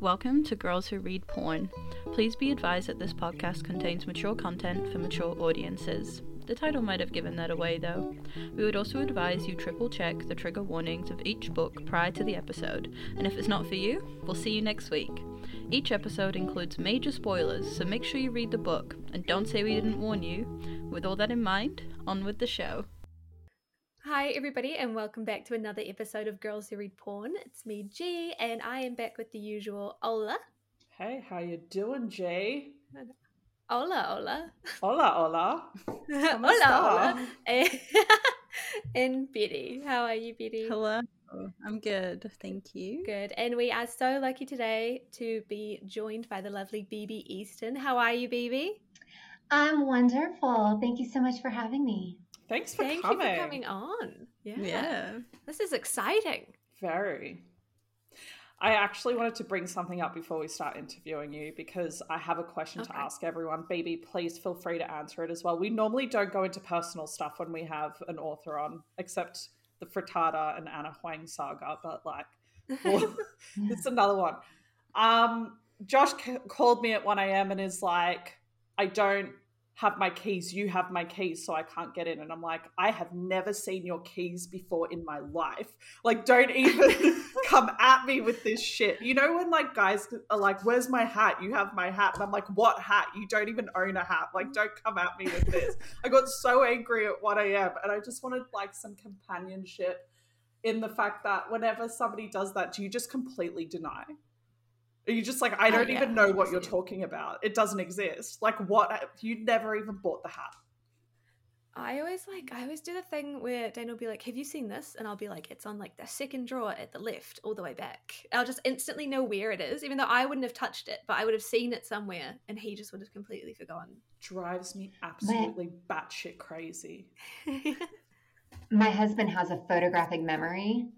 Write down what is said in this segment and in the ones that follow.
Welcome to Girls Who Read Porn. Please be advised that this podcast contains mature content for mature audiences. The title might have given that away though. We would also advise you triple check the trigger warnings of each book prior to the episode, and if it's not for you, we'll see you next week. Each episode includes major spoilers, so make sure you read the book, and don't say we didn't warn you. With all that in mind, on with the show. Hi, everybody, and welcome back to another episode of Girls Who Read Porn. It's me, G, and I am back with the usual Ola. Hey, how you doing, Jay? Hola, hola. Hola, hola. hola, hola. And, and Betty. How are you, Betty? Hello. I'm good, thank you. Good. And we are so lucky today to be joined by the lovely BB Easton. How are you, BB? I'm wonderful. Thank you so much for having me. Thanks for Thank coming. you for coming on. Yeah. Yeah. This is exciting. Very. I actually wanted to bring something up before we start interviewing you because I have a question Okay. to ask everyone. BB, please feel free to answer it as well. We normally don't go into personal stuff when we have an author on, except the Frittata and Ana Huang saga, but like, well, it's another one. Um, Josh c- called me at 1 a.m. and is like, I don't have my keys. You have my keys, so I can't get in. And I'm like, I have never seen your keys before in my life. Like, don't even come at me with this shit. You know, when like guys are like, Where's my hat? You have my hat. And I'm like, What hat? You don't even own a hat. Like, don't come at me with this. I got so angry at 1 a.m. and I just wanted like some companionship in the fact that whenever somebody does that, do you just completely deny? Are you just like, I Oh, don't yeah, even know what you're talking about? It doesn't exist. Like, what? You never even bought the hat. I always like I always do the thing where Dane will be like, "Have you seen this?" And I'll be like, "It's on like the second drawer at the left, all the way back." I'll just instantly know where it is, even though I wouldn't have touched it, but I would have seen it somewhere, and he just would have completely forgotten. Drives me absolutely batshit crazy. My husband has a photographic memory.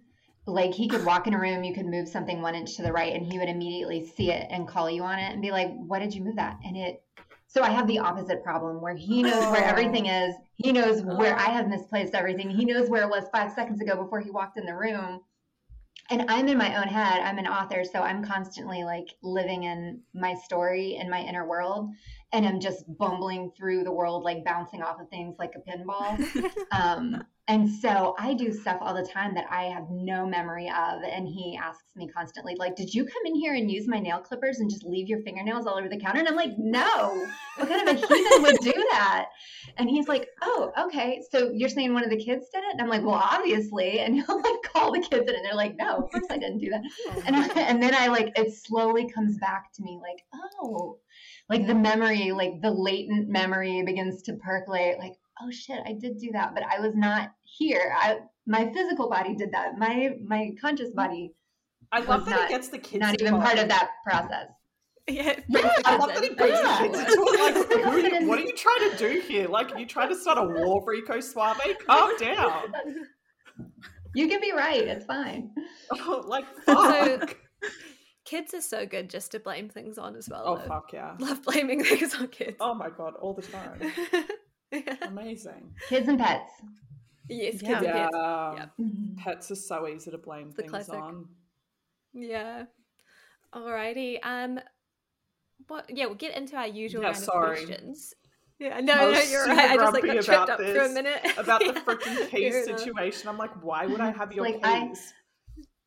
Like he could walk in a room, you could move something one inch to the right, and he would immediately see it and call you on it and be like, "Why did you move that?" And it. So I have the opposite problem where he knows where Oh. everything is. He knows oh. where I have misplaced everything. He knows where it was five seconds ago before he walked in the room. And I'm in my own head. I'm an author, so I'm constantly like living in my story in my inner world, and I'm just bumbling through the world, like bouncing off of things like a pinball. um, and so I do stuff all the time that I have no memory of. And he asks me constantly, like, did you come in here and use my nail clippers and just leave your fingernails all over the counter? And I'm like, no, what kind of a heathen would do that? And he's like, oh, okay. So you're saying one of the kids did it? And I'm like, well, obviously. And he'll like call the kids in and they're like, no, of course I didn't do that. And, I, and then I like, it slowly comes back to me like, oh, like the memory, like the latent memory begins to percolate like, oh shit, I did do that, but I was not here. I my physical body did that. My my conscious body I love that not- he gets the kids. not even part of that process. yeah, Yeah, I love that he brings the kids into it. Like, who are you, what are you trying to do here? Like, are you trying to start a war, Rico Suave? Calm down. You can be right. It's fine. Oh, like, So- fuck. Kids are so good just to blame things on as well. Oh, though. fuck yeah. Love blaming things on kids. Oh my god, all the time. yeah. Amazing. Kids and pets. Yes, kids Yeah. are Yeah. kids. Yep. Mhm. Pets are so easy to blame The things classic. on. Yeah. Alrighty. Um. What? Yeah, we'll get into our usual Yeah, round sorry. of questions. Yeah, no, no, you're right. I just like got tripped about up for a minute About the Yeah. freaking Fair keys enough. situation. I'm like, why would I have your Like, I- keys?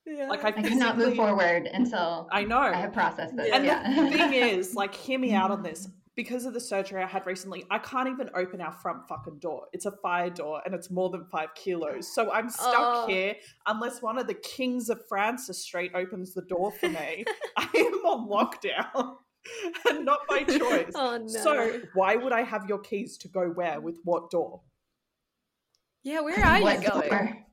Yeah. Like, I, I cannot move forward until I know. I have processed this. And yeah. the thing is, like, hear me out on this. Mm. Because of the surgery I had recently, I can't even open our front fucking door. It's a fire door and it's more than five kilos. So I'm stuck Oh. here unless one of the kings of Francis Street opens the door for me. I am on lockdown and not by choice. Oh no. So why would I have your keys to go where with what door? yeah, where are you What going?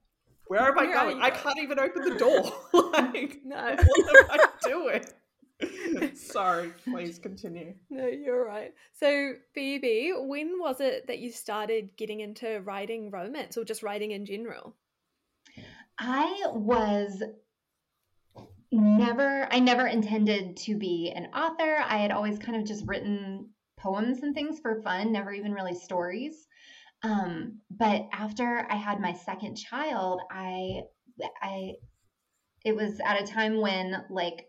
Door? Where am I Where going? I can't even open the door. like, No, what am I doing? Sorry, please continue. no, you're right. So, BB, when was it that you started getting into writing romance or just writing in general? I was never I never intended to be an author. I had always kind of just written poems and things for fun, never even really stories. Um, but after I had my second child, I I it was at a time when like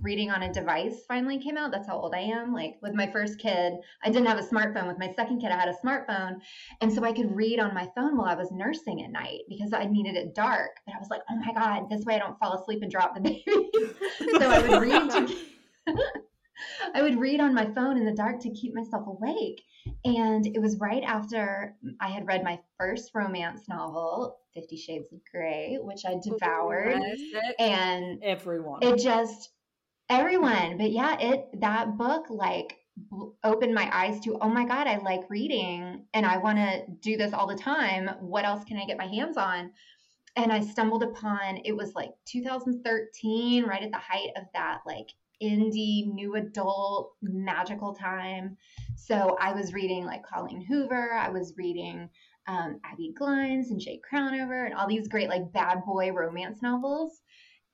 reading on a device finally came out. That's how old I am. Like with my first kid, I didn't have a smartphone. With my second kid, I had a smartphone. And so I could read on my phone while I was nursing at night because I needed it dark. But I was like, oh my God, this way I don't fall asleep and drop the baby. so I would read to I would read on my phone in the dark to keep myself awake. And it was right after I had read my first romance novel, Fifty Shades of Grey, which I devoured. And Everyone. it just everyone but yeah it that book like opened my eyes to oh my god i like reading and i want to do this all the time what else can i get my hands on and i stumbled upon it was like 2013 right at the height of that like indie new adult magical time so i was reading like colleen hoover i was reading um, abbi glines and jay crownover and all these great like bad boy romance novels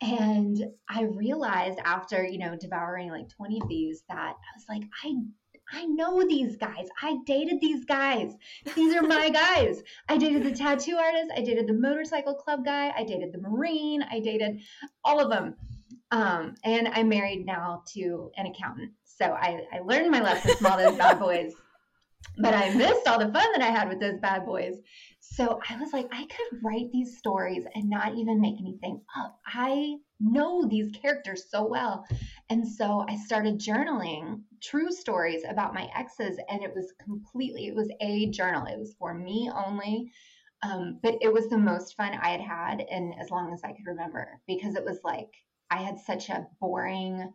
and I realized after, you know, devouring like 20 of these that I was like, I I know these guys. I dated these guys. These are my guys. I dated the tattoo artist. I dated the motorcycle club guy. I dated the Marine. I dated all of them. Um, and I'm married now to an accountant. So I, I learned my lesson from all those bad boys. But I missed all the fun that I had with those bad boys. So I was like, I could write these stories and not even make anything up. I know these characters so well. And so I started journaling true stories about my exes, and it was completely, it was a journal. It was for me only. Um, but it was the most fun I had had in as long as I could remember because it was like I had such a boring,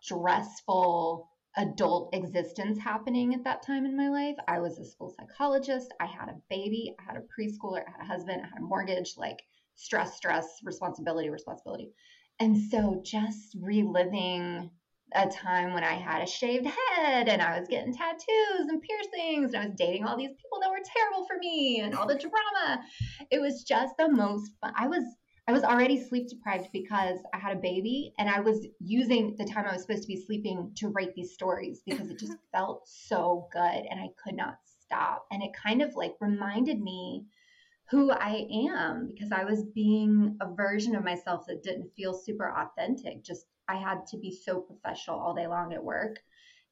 stressful, adult existence happening at that time in my life. I was a school psychologist. I had a baby. I had a preschooler. I had a husband. I had a mortgage. Like stress, stress, responsibility, responsibility. And so just reliving a time when I had a shaved head and I was getting tattoos and piercings and I was dating all these people that were terrible for me and all the drama. It was just the most fun. I was I was already sleep deprived because I had a baby and I was using the time I was supposed to be sleeping to write these stories because it just felt so good and I could not stop. And it kind of like reminded me who I am because I was being a version of myself that didn't feel super authentic. Just I had to be so professional all day long at work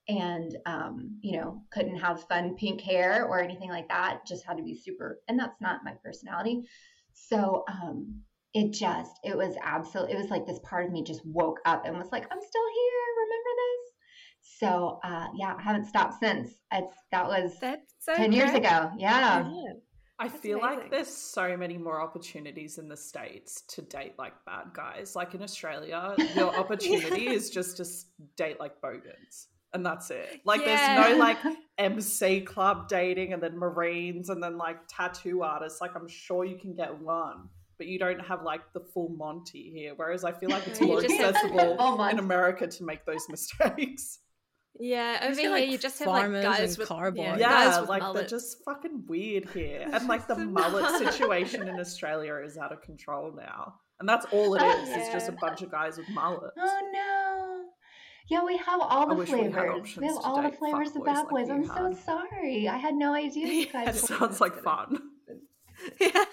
and um, you know couldn't have fun pink hair or anything like that just had to be super and that's not my personality so um, it just it was absolute it was like this part of me just woke up and was like i'm still here remember this so uh yeah i haven't stopped since it's that was That's so 10 years ago yeah Yeah. I That's feel amazing. like there's so many more opportunities in the States to date like bad guys. Like in Australia, your opportunity is just to date like bogans. And that's it. Like there's no like MC club dating and then Marines and then like tattoo artists. Like I'm sure you can get one, but you don't have like the full Monty here. Whereas I feel like it's more accessible full Monty. in America to make those mistakes. Yeah, You over here like, you just have like farmers guys and with car yeah. Yeah, guys with like mullets. they're just fucking weird here. And like the mullet situation in Australia is out of control now. And that's all it Oh, is. It's just a bunch of guys with mullets. oh no yeah we have all I the wish we had flavors we, have to all the flavors of fuckboys bad boys you i'm so sorry i had no idea you guys That were- sounds like fun. Yeah.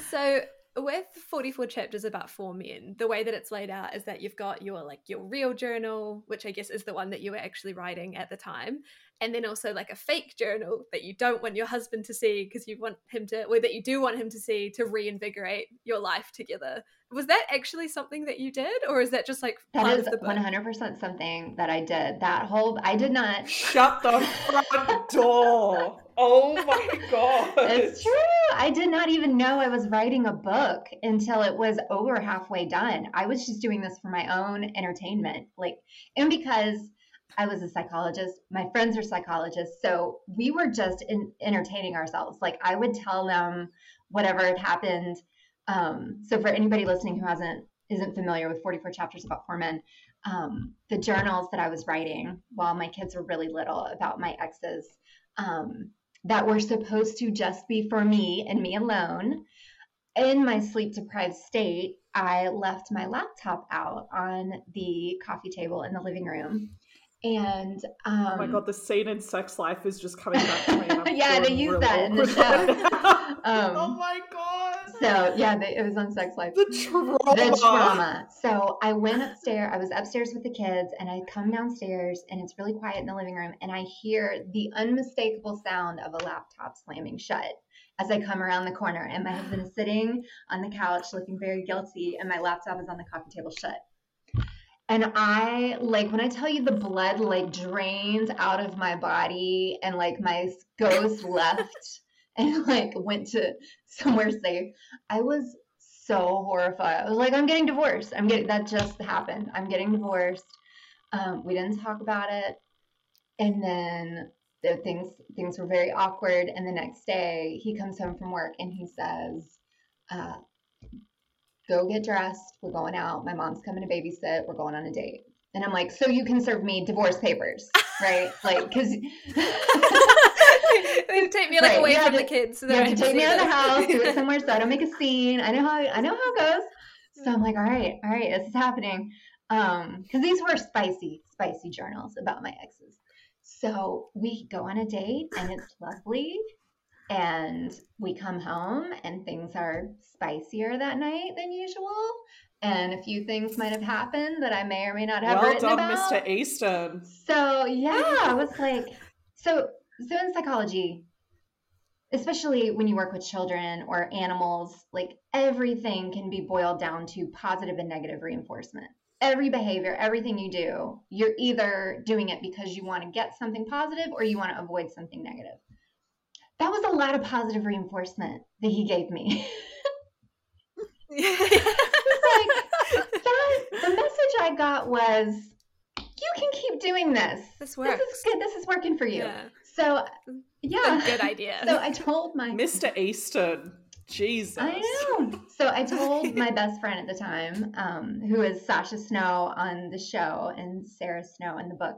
So with 44 chapters about four men the way that it's laid out is that you've got your like your real journal which i guess is the one that you were actually writing at the time and then also like a fake journal that you don't want your husband to see because you want him to or that you do want him to see to reinvigorate your life together. Was that actually something that you did or is that just like that part is of the book? 100% something that i did. That whole i did not Shut the front door. Oh my god. It's true. I did not even know I was writing a book until it was over halfway done. I was just doing this for my own entertainment. Like, and because I was a psychologist, my friends are psychologists. So we were just in, entertaining ourselves. Like, I would tell them whatever had happened. Um, so for anybody listening who hasn't, isn't familiar with 44 chapters about four men, um, the journals that I was writing while my kids were really little about my exes, um, that were supposed to just be for me and me alone. In my sleep deprived state, I left my laptop out on the coffee table in the living room. And um, Oh my god, the scene in Sex Life is just coming back to me. Yeah, they use that in the show. Um, oh my god. So yeah, they, it was on Sex Life. The trauma. The trauma. So I went upstairs. I was upstairs with the kids, and I come downstairs, and it's really quiet in the living room, and I hear the unmistakable sound of a laptop slamming shut as I come around the corner. And my husband is sitting on the couch looking very guilty, and my laptop is on the coffee table shut. And I like when I tell you the blood like drained out of my body and like my ghost left and like went to somewhere safe. I was so horrified. I was like, I'm getting divorced. I'm getting that just happened. I'm getting divorced. Um, we didn't talk about it. And then the things things were very awkward. And the next day he comes home from work and he says, uh, go get dressed. We're going out. My mom's coming to babysit. We're going on a date. And I'm like, so you can serve me divorce papers, right? like, because you take me like Right, away you from have the kids. So you have to take me out of the house, do it somewhere so I don't make a scene. I know how I know how it goes. So I'm like, all right, all right, this is happening. Um, because these were spicy, spicy journals about my exes. So we go on a date and it's lovely. And we come home and things are spicier that night than usual. And a few things might have happened that I may or may not have well written done, about. Mr. Easton. So yeah, I was like, so so in psychology, especially when you work with children or animals, like everything can be boiled down to positive and negative reinforcement. Every behavior, everything you do, you're either doing it because you want to get something positive or you want to avoid something negative. That was a lot of positive reinforcement that he gave me. like, that, the message I got was, you can keep doing this. This This is good. This is working for you. Yeah. So, yeah. A good idea. So I told my Mr. Easton. Jesus. I know. So I told my best friend at the time, um, who is Sasha Snow on the show and Sarah Snow in the book,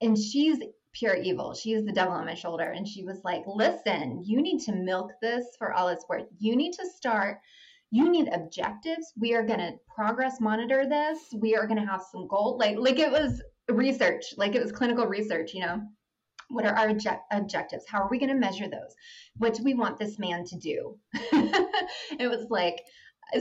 and she's pure evil. She is the devil on my shoulder, and she was like, "Listen, you need to milk this for all it's worth. You need to start." You need objectives. We are gonna progress monitor this. We are gonna have some goal. Like, like it was research. Like it was clinical research. You know, what are our object- objectives? How are we going to measure those? What do we want this man to do? it was like,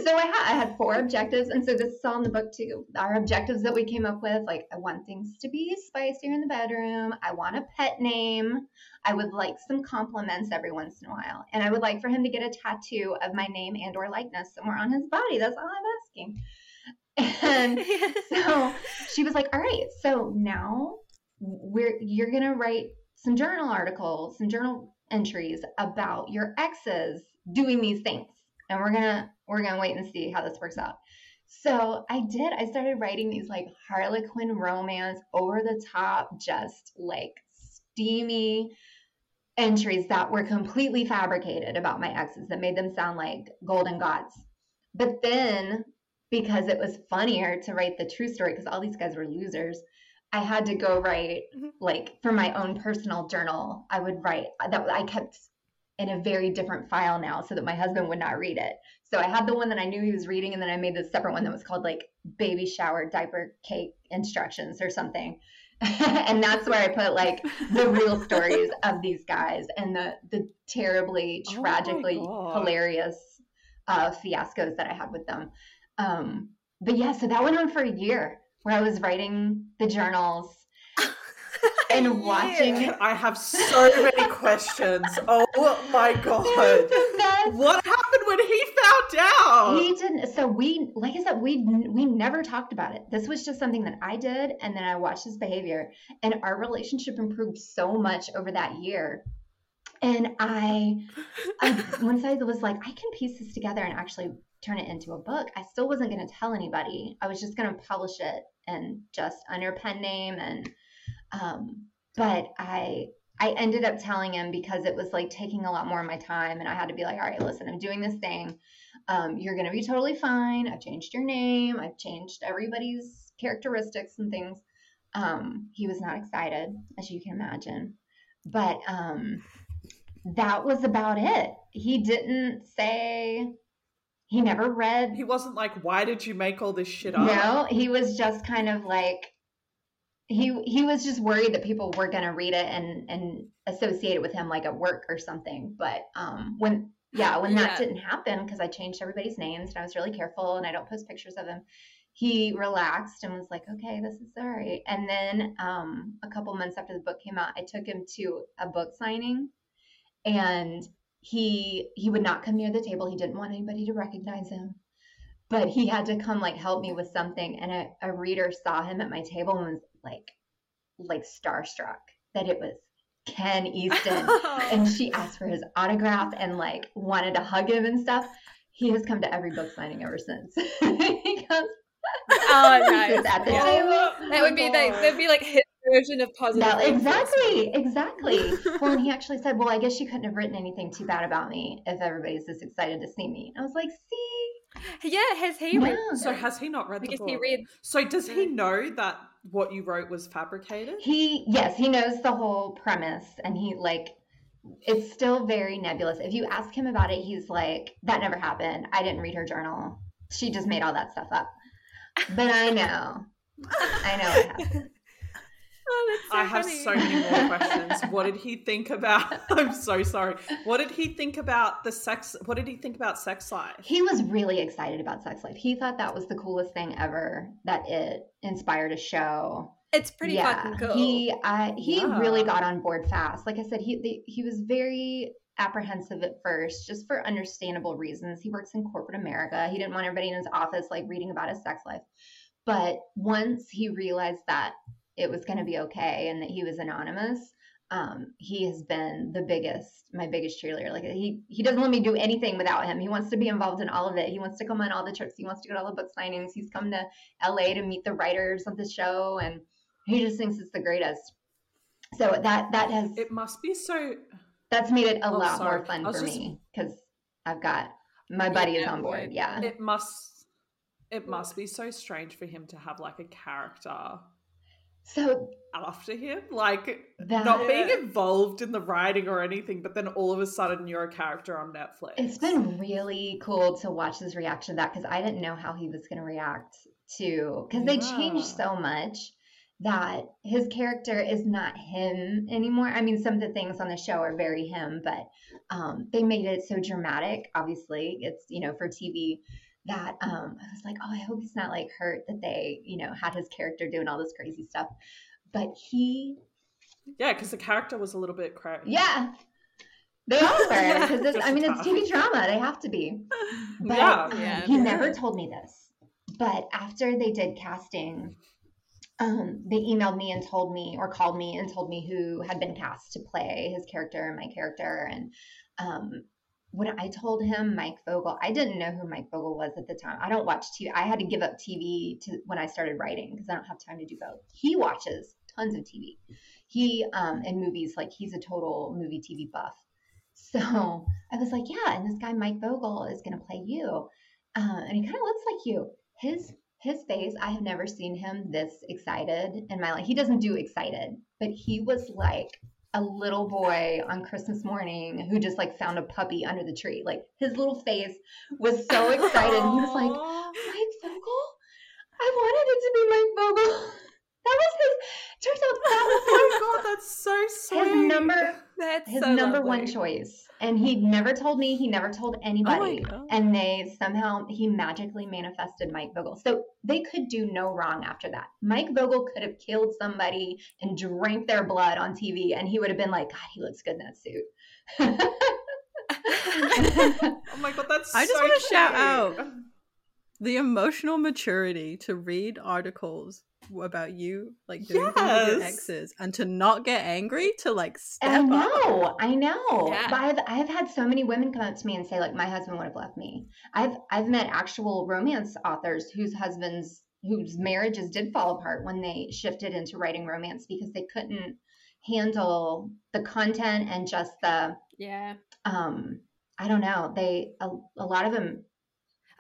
so I, ha- I had four objectives. And so this is all in the book too. Our objectives that we came up with like, I want things to be spicier in the bedroom. I want a pet name. I would like some compliments every once in a while. And I would like for him to get a tattoo of my name and or likeness somewhere on his body. That's all I'm asking. And so she was like, "All right, so now we're you're gonna write some journal articles, some journal entries about your exes doing these things, and we're gonna we're gonna wait and see how this works out." So I did. I started writing these like Harlequin romance, over the top, just like steamy entries that were completely fabricated about my exes that made them sound like golden gods. But then because it was funnier to write the true story because all these guys were losers. I had to go write Mhm. like for my own personal journal. I would write that I kept in a very different file now so that my husband would not read it. So I had the one that I knew he was reading, and then I made this separate one that was called like baby shower diaper cake instructions or something. and that's where I put like the real stories of these guys and the the terribly Oh tragically God. hilarious uh, fiascos that I had with them. Um, but yeah, so that went on for a year where I was writing the journals and watching. I have so many questions. Oh my god. What happened when he found out? He didn't. So we, like I said, we we never talked about it. This was just something that I did, and then I watched his behavior, and our relationship improved so much over that year. And I, I once I was like, I can piece this together and actually turn it into a book. I still wasn't going to tell anybody. I was just going to publish it and just under pen name and. Um, but I I ended up telling him because it was like taking a lot more of my time, and I had to be like, all right, listen, I'm doing this thing. Um, you're gonna be totally fine. I've changed your name. I've changed everybody's characteristics and things. Um, he was not excited, as you can imagine, but um, that was about it. He didn't say. He never read. He wasn't like, why did you make all this shit up? No, he was just kind of like he he was just worried that people were going to read it and and associate it with him like at work or something. But um when yeah, when that Yeah. didn't happen, because I changed everybody's names and I was really careful and I don't post pictures of him, he relaxed and was like, okay, this is all right. And then um, a couple months after the book came out, I took him to a book signing and he he would not come near the table. He didn't want anybody to recognize him. But he had to come like help me with something. And a, a reader saw him at my table and was like like starstruck that it was Ken Easton and she asked for his autograph and like wanted to hug him and stuff. He has come to every book signing ever since. Oh, he goes, Oh, nice. at the Yeah. table. That would be like that'd be like his version of positive. No, reinforcement. exactly, exactly. well, and he actually said, "Well, I guess you couldn't have written anything too bad about me if everybody's this excited to see me." I was like, "See, Yeah, has he no. read? So has he not read the Because book? he read. So does he mm-hmm. know that what you wrote was fabricated? He, yes, he knows the whole premise, and he like." It's still very nebulous. If you ask him about it, he's like, "That never happened. I didn't read her journal. She just made all that stuff up." But I know, I know it happened. Oh, so I have funny. so many more questions. What did he think about? I'm so sorry. What did he think about the sex? What did he think about sex life? He was really excited about Sex Life. He thought that was the coolest thing ever. That it inspired a show. It's pretty fucking cool. He I he Yeah. really got on board fast. Like I said, he the, he was very apprehensive at first, just for understandable reasons. He works in corporate America. He didn't want everybody in his office like reading about his sex life. But once he realized that it was going to be okay and that he was anonymous, um, he has been the biggest, my biggest cheerleader. Like he he doesn't let me do anything without him. He wants to be involved in all of it. He wants to come on all the trips. He wants to go to all the book signings. He's come to LA to meet the writers of the show, and he just thinks it's the greatest. So that that has It must be so. that's made it a Oh, lot sorry. more fun for just- me because I've got my buddy is on board. would. Yeah. It must. It must be so strange for him to have like a character So after him, like that not being involved in the writing or anything, but then all of a sudden you're a character on Netflix. It's been really cool to watch his reaction to that because I didn't know how he was going to react to because they changed so much that his character is not him anymore. I mean, some of the things on the show are very him, but um, they made it so dramatic. Obviously, it's you know for TV that um, I was like, oh, I hope he's not like hurt that they you know had his character doing all this crazy stuff. But he yeah, because the character was a little bit crazy. yeah. They all were because Just I mean it's. TV drama. They have to be. But Yeah. um, Yeah. he Yeah. never told me this. But after they did casting, um, they emailed me and told me, or called me and told me who had been cast to play his character and my character. And um, when I told him Mike Vogel, I didn't know who Mike Vogel was at the time. I don't watch TV. I had to give up TV to when I started writing because I don't have time to do both. He watches tons of TV. He um, and movies like he's a total movie TV buff. So I was like, yeah, and this guy Mike Vogel is going to play you, uh, and he kind of looks like you. His his face, I have never seen him this excited in my life. He doesn't do excited, but he was like a little boy on Christmas morning who just like found a puppy under the tree. Like his little face was so excited. He was like. Mike Vogel? I wanted it to be Mike Vogel. That was his. Turns out that was Oh my god, that's so sweet. his number That's his so number lovely. one choice. And he never told me he never told oh anybody. God. and they somehow he magically manifested mike vogel. So they could do no wrong after that. Mike vogel could have killed somebody and drank their blood on tv and he would have been like god he looks good in that suit. Oh my god, that's I just so wanna shout out the emotional maturity to read articles about you like doing things with your exes and to not get angry to like step I up. know, I know. Yeah. But I've I've had so many women come up to me and say like my husband would have left me. I've I've met actual romance authors whose husbands whose marriages did fall apart when they shifted into writing romance because they couldn't handle the content and just the Yeah. um I don't know. They a, a lot of them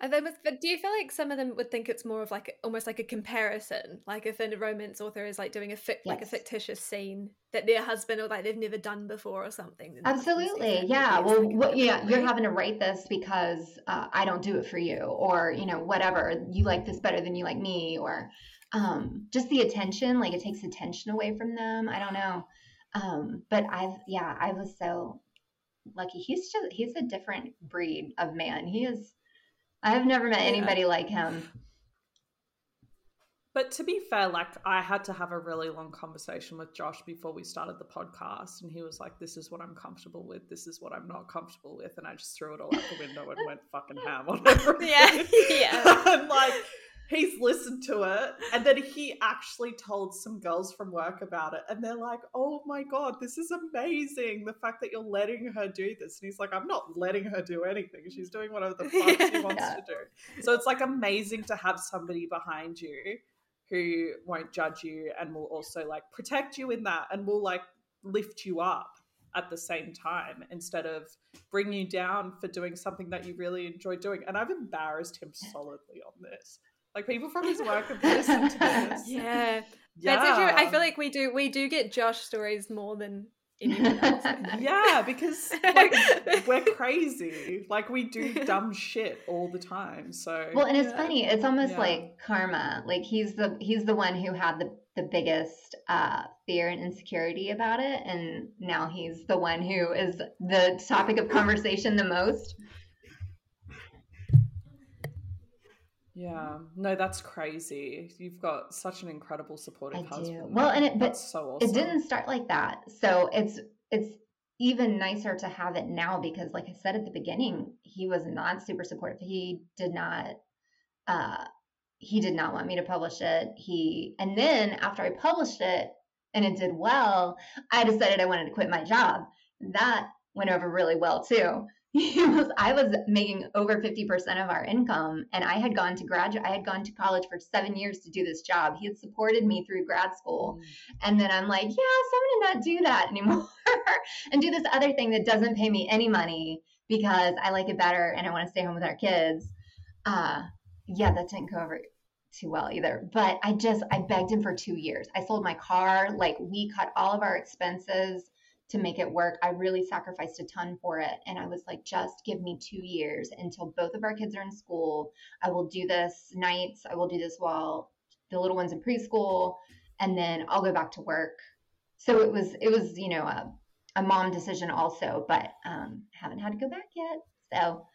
And then with, but do you feel like some of them would think it's more of like almost like a comparison, like if a romance author is like doing a fic, like a fictitious scene that their husband or like they've never done before or something. Absolutely. Yeah. Well, like what, yeah, you're having to write this because uh, I don't do it for you, or you know, whatever. You like this better than you like me, or um, just the attention. Like it takes attention away from them. I don't know. Um, but I've, yeah, I was so. lucky. He's just he's a different breed of man. He is. I have never met anybody yeah. like him. But to be fair, like I had to have a really long conversation with Josh before we started the podcast, and he was like, "This is what I'm comfortable with. This is what I'm not comfortable with," and I just threw it all out the window and went fucking ham on everything. Yeah, yeah. and like he's listened to it, and then he actually told some girls from work about it, and they're like, "Oh my god, this is amazing! The fact that you're letting her do this." And he's like, "I'm not letting her do anything. She's doing whatever the fuck she wants yeah. to do." So it's like amazing to have somebody behind you who won't judge you and will also like protect you in that and will like lift you up at the same time instead of bring you down for doing something that you really enjoy doing. And I've embarrassed him solidly on this. Like people from his work have listened to this. Yeah. Yeah. That's true. I feel like we do we do get Josh stories more than anyone else. yeah, because like we're crazy. Like we do dumb shit all the time. So Well, and it's yeah. funny. It's almost yeah. like karma. Like he's the he's the one who had the the biggest uh, fear and insecurity about it and now he's the one who is the topic of conversation the most. Yeah, no, that's crazy. You've got such an incredible supportive I husband. Do. Well, and it, but so awesome. it didn't start like that. So it's it's even nicer to have it now because, like I said at the beginning, he was not super supportive. He did not, uh, he did not want me to publish it. He and then after I published it and it did well, I decided I wanted to quit my job. That went over really well too was I was making over 50% of our income and I had gone to graduate I had gone to college for 7 years to do this job. He had supported me through grad school. Mm. And then I'm like, yeah, so I'm going to not do that anymore and do this other thing that doesn't pay me any money because I like it better and I want to stay home with our kids. Uh yeah, that didn't go over too well either. But I just I begged him for 2 years. I sold my car, like we cut all of our expenses to make it work. I really sacrificed a ton for it. And I was like, just give me two years until both of our kids are in school. I will do this nights. I will do this while the little one's in preschool. And then I'll go back to work. So it was, it was, you know, a, a mom decision also, but um, haven't had to go back yet. So.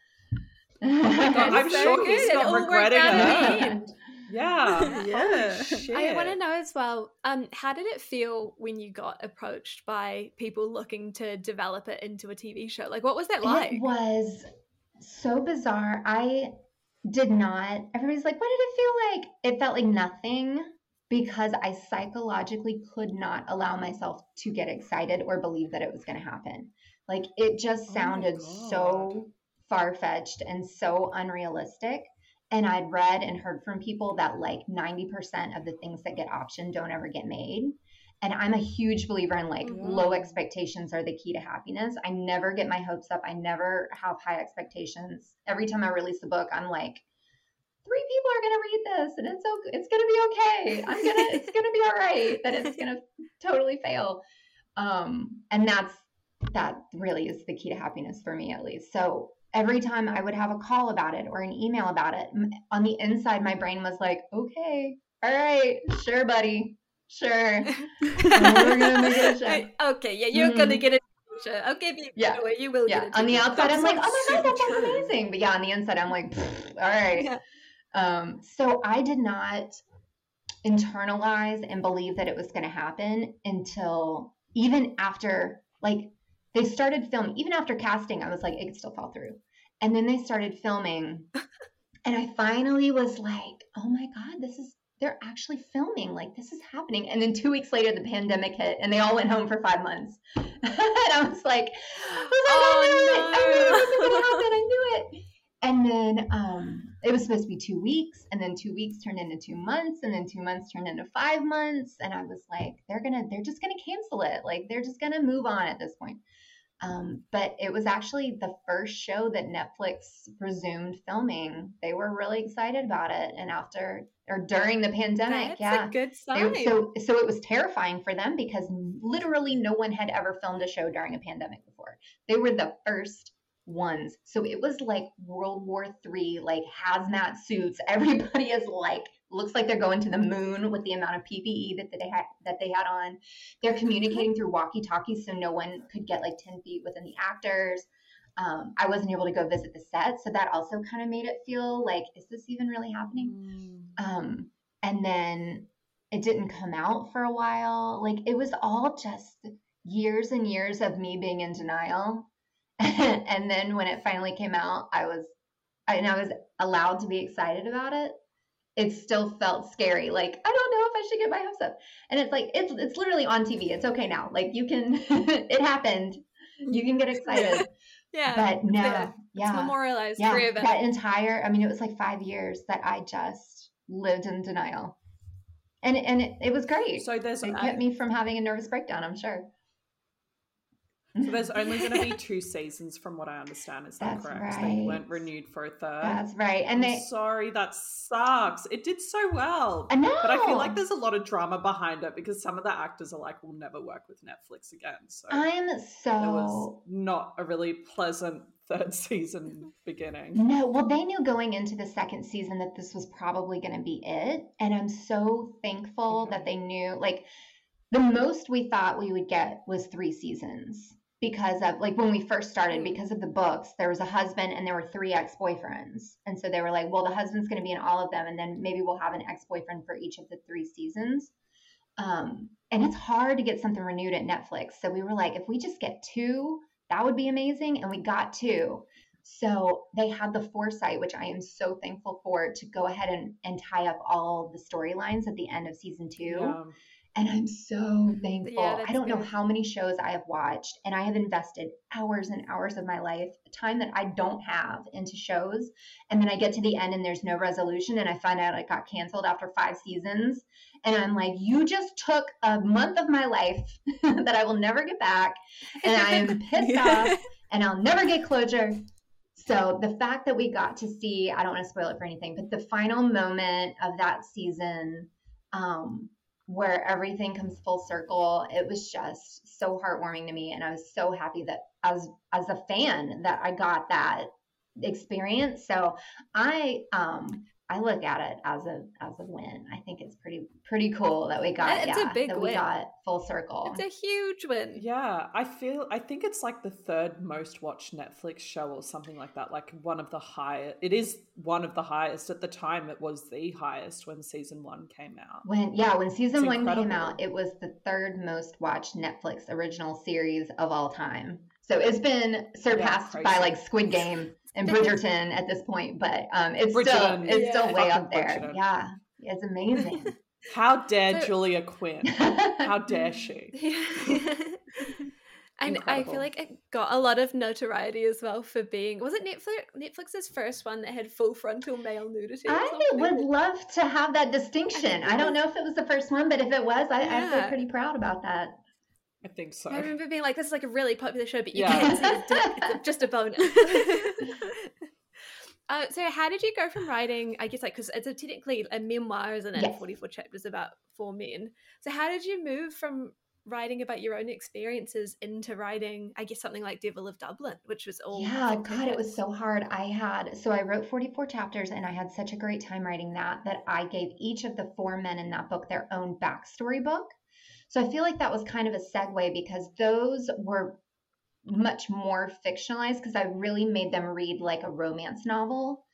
Oh I'm so sure good. he's not regretting it. Yeah. yeah. I want to know as well, um, how did it feel when you got approached by people looking to develop it into a TV show? Like, what was that like? It was so bizarre. I did not, everybody's like, what did it feel like? It felt like nothing because I psychologically could not allow myself to get excited or believe that it was going to happen. Like, it just oh sounded oh so far fetched and so unrealistic and I'd read and heard from people that like 90% of the things that get optioned don't ever get made. And I'm a huge believer in like yeah. low expectations are the key to happiness. I never get my hopes up. I never have high expectations. Every time I release a book, I'm like, three people are gonna read this and it's so it's gonna be okay. I'm gonna it's gonna be all right. That it's gonna totally fail. Um, and that's that really is the key to happiness for me at least. So every time I would have a call about it or an email about it, on the inside, my brain was like, okay, all right, sure, buddy, sure. we're gonna make it a. Okay, yeah, you're mm-hmm. gonna get it. Okay, yeah. you will. Yeah. on the outside, I'm like, oh my god, that sounds amazing. But yeah, on the inside, I'm like, all right. Yeah. Um, so I did not internalize and believe that it was going to happen until even after like they started filming even after casting i was like it could still fall through. And then they started filming and i finally was like oh my god this is they're actually filming like this is happening. And then two weeks later the pandemic hit and they all went home for five months. And i was like, oh oh, I, was like oh, I knew no. it i knew it was going to happen i knew it and then um, it was supposed to be two weeks and then two weeks turned into two months and then two months turned into five months and i was like they're gonna they're just gonna cancel it like they're just gonna move on at this point um, but it was actually the first show that Netflix resumed filming. They were really excited about it, and after or during the pandemic, That's yeah, a good sign. They, so so it was terrifying for them because literally no one had ever filmed a show during a pandemic before. They were the first ones. So it was like World War Three, like hazmat suits. Everybody is like looks like they're going to the moon with the amount of PPE that they had that they had on. They're communicating through walkie-talkies, so no one could get like ten feet within the actors. Um, I wasn't able to go visit the set, so that also kind of made it feel like, is this even really happening? Mm. Um, and then it didn't come out for a while. Like it was all just years and years of me being in denial. and then when it finally came out, I was, and I was allowed to be excited about it. It still felt scary. Like I don't know if I should get my hopes up. And it's like it's it's literally on TV. It's okay now. Like you can, it happened. You can get excited. yeah. but no, yeah. yeah, It's memorialized yeah. That entire, I mean, it was like five years that I just lived in denial, and and it, it was great. So there's it I- kept me from having a nervous breakdown. I'm sure. So there's only going to be two seasons, from what I understand. Is that That's correct? They weren't renewed for a third. That's right, and I'm they. sorry, that sucks. It did so well, I know, but I feel like there's a lot of drama behind it because some of the actors are like, "We'll never work with Netflix again." So I'm so it was not a really pleasant third season beginning. No, well, they knew going into the second season that this was probably going to be it. And I'm so thankful Mhm. that they knew, like, the most we thought we would get was three seasons because of, like, when we first started, Mm. because of the books, there was a husband and there were three ex boyfriends. And so they were like, well, the husband's going to be in all of them. And then maybe we'll have an ex boyfriend for each of the three seasons. Um, and it's hard to get something renewed at Netflix. So we were like, if we just get two, that would be amazing. And we got two. So they had the foresight, which I am so thankful for, to go ahead and, and tie up all the storylines at the end of season two. Yeah. And I'm so thankful. Yeah, I don't know how many shows I have watched, and I have invested hours and hours of my life, time that I don't have into shows. And then I get to the end and there's no resolution, and I find out it got canceled after five seasons. And I'm like, you just took a month of my life that I will never get back. And I am pissed off, and I'll never get closure. So the fact that we got to see, I don't want to spoil it for anything, but the final moment of that season, um, where everything comes full circle, it was just so heartwarming to me, and I was so happy that as as a fan that I got that experience. So I um I look at it as a as a win. I think it's pretty pretty cool that we got It's a yeah, big that we win. got full circle. It's a huge win. Yeah, I feel I think it's like the third most watched Netflix show or something like that. Like one of the highest. It is one of the highest at the time. It was the highest when season one came out. When yeah, when season It's one came out, it was the third most watched Netflix original series of all time. So it's been surpassed by like Squid Game and Bridgerton at this point, but um, it's still Bridgerton. it's still way Fucking up there. Bridgerton. Yeah, it's amazing. How dare So- Julia Quinn? How dare she? and I feel like it got a lot of notoriety as well for being was it Netflix Netflix's first one that had full frontal male nudity? I would love to have that distinction. I don't know if it was the first one, but if it was, I, I feel pretty proud about that. I think so. I remember being like, "This is like a really popular show, but you Yeah. can't see dick. It's just a bonus." uh, so, how did you go from writing? I guess like because it's a, technically a memoir, isn't it? Yes. Forty-four chapters about four men. So, how did you move from writing about your own experiences into writing? I guess something like Devil of Dublin, which was all Yeah, God, it was so hard. I had, so I wrote 44 chapters and I had such a great time writing that, that I gave each of the four men in that book their own backstory book. So I feel like that was kind of a segue because those were much more fictionalized because I really made them read like a romance novel.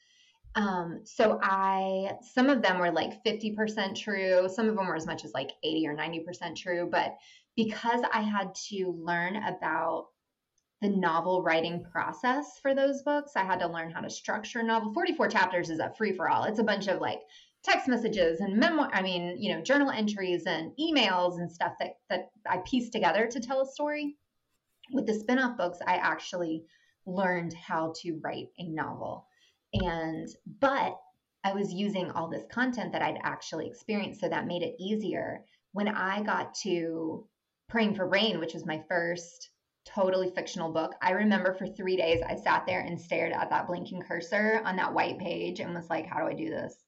Um, so I, some of them were like 50% true, some of them were as much as like 80 or 90% true, but because I had to learn about the novel writing process for those books. I had to learn how to structure a novel. 44 chapters is a free for all. It's a bunch of like text messages and memoir, I mean, you know, journal entries and emails and stuff that that I pieced together to tell a story. With the spin-off books, I actually learned how to write a novel. And but I was using all this content that I'd actually experienced, so that made it easier. When I got to Praying for Rain, which was my first totally fictional book. I remember for three days I sat there and stared at that blinking cursor on that white page and was like, how do I do this?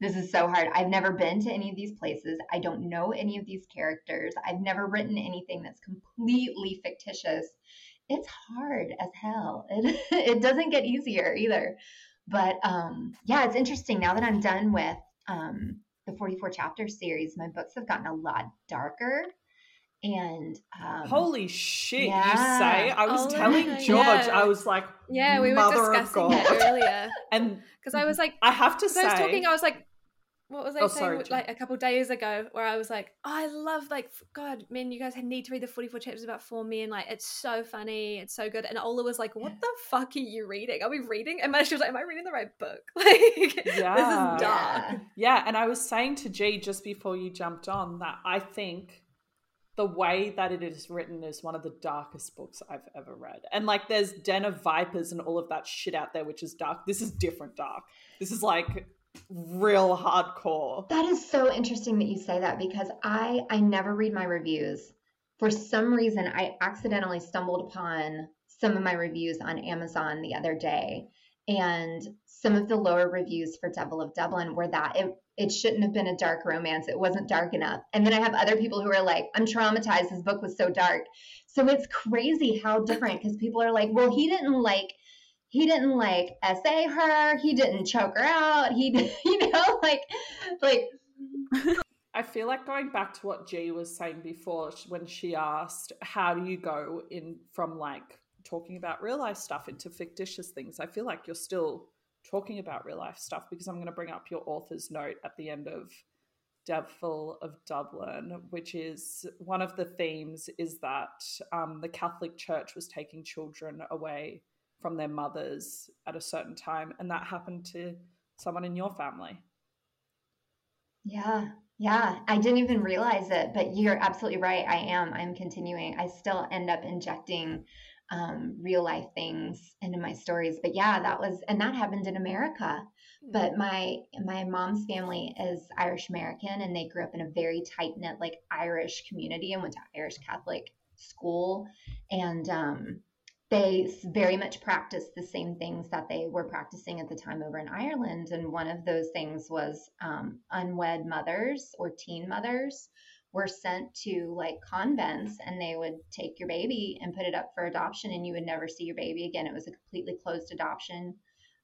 This is so hard. I've never been to any of these places. I don't know any of these characters. I've never written anything that's completely fictitious. It's hard as hell. It, it doesn't get easier either. But um, yeah, it's interesting now that I'm done with um, the 44 chapter series, my books have gotten a lot darker. And um, holy shit, yeah. you say? I was Oh, telling. George, Yeah. I was like, Yeah, we were discussing God. it earlier and because I was like, I have to because I was talking, I was like, what was I Oh, saying? sorry, like a couple days ago, where I was like, oh, I love like God, man, you guys need to read the forty four chapters about four men. Like, it's so funny, it's so good. And Ola was like, what the fuck are you reading? Are we reading? And she was like, am I reading the right book? Like, this is dark. Yeah. Yeah, and I was saying to G just before you jumped on that I think the way that it is written is one of the darkest books I've ever read. And like there's Den of Vipers and all of that shit out there, which is dark. This is different dark. This is like real hardcore. That is so interesting that you say that because I I never read my reviews. For some reason, I accidentally stumbled upon some of my reviews on Amazon the other day, and some of the lower reviews for Devil of Dublin were that it it shouldn't have been a dark romance. It wasn't dark enough. And then I have other people who are like, I'm traumatized. This book was so dark. So it's crazy how different because people are like, well, he didn't like he didn't like SA her he didn't choke her out he you know like like I feel like going back to what G was saying before when she asked, how do you go in from like talking about real life stuff into fictitious things? I feel like you're still talking about real life stuff because I'm going to bring up your author's note at the end of Devil of Dublin, which is one of the themes is that um, the Catholic Church was taking children away from their mothers at a certain time, and that happened to someone in your family. yeah yeah i didn't even realize it but you're absolutely right i am i'm continuing i still end up injecting um, real life things into my stories but yeah that was and that happened in america but my my mom's family is irish american and they grew up in a very tight knit like irish community and went to irish catholic school and um they very much practiced the same things that they were practicing at the time over in Ireland. And one of those things was um, unwed mothers or teen mothers were sent to like convents and they would take your baby and put it up for adoption and you would never see your baby again. It was a completely closed adoption.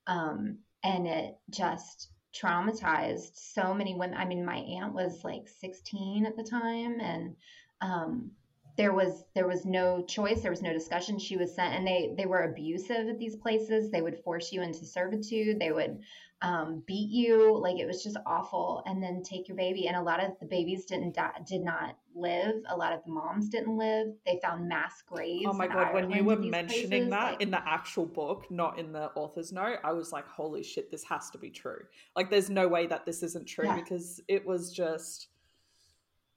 Um, and it just traumatized so many women. I mean, my aunt was like 16 at the time and um, there was there was no choice there was no discussion. She was sent and they they were abusive at these places. They would force you into servitude. They would um, beat you. Like it was just awful. And then take your baby. And a lot of the babies didn't die, did not live. A lot of the moms didn't live. They found mass graves Oh my god, when you were mentioning places, that like- in the actual book, not in the author's note, I was like, holy shit, this has to be true. Like, there's no way that this isn't true Yeah. because it was just,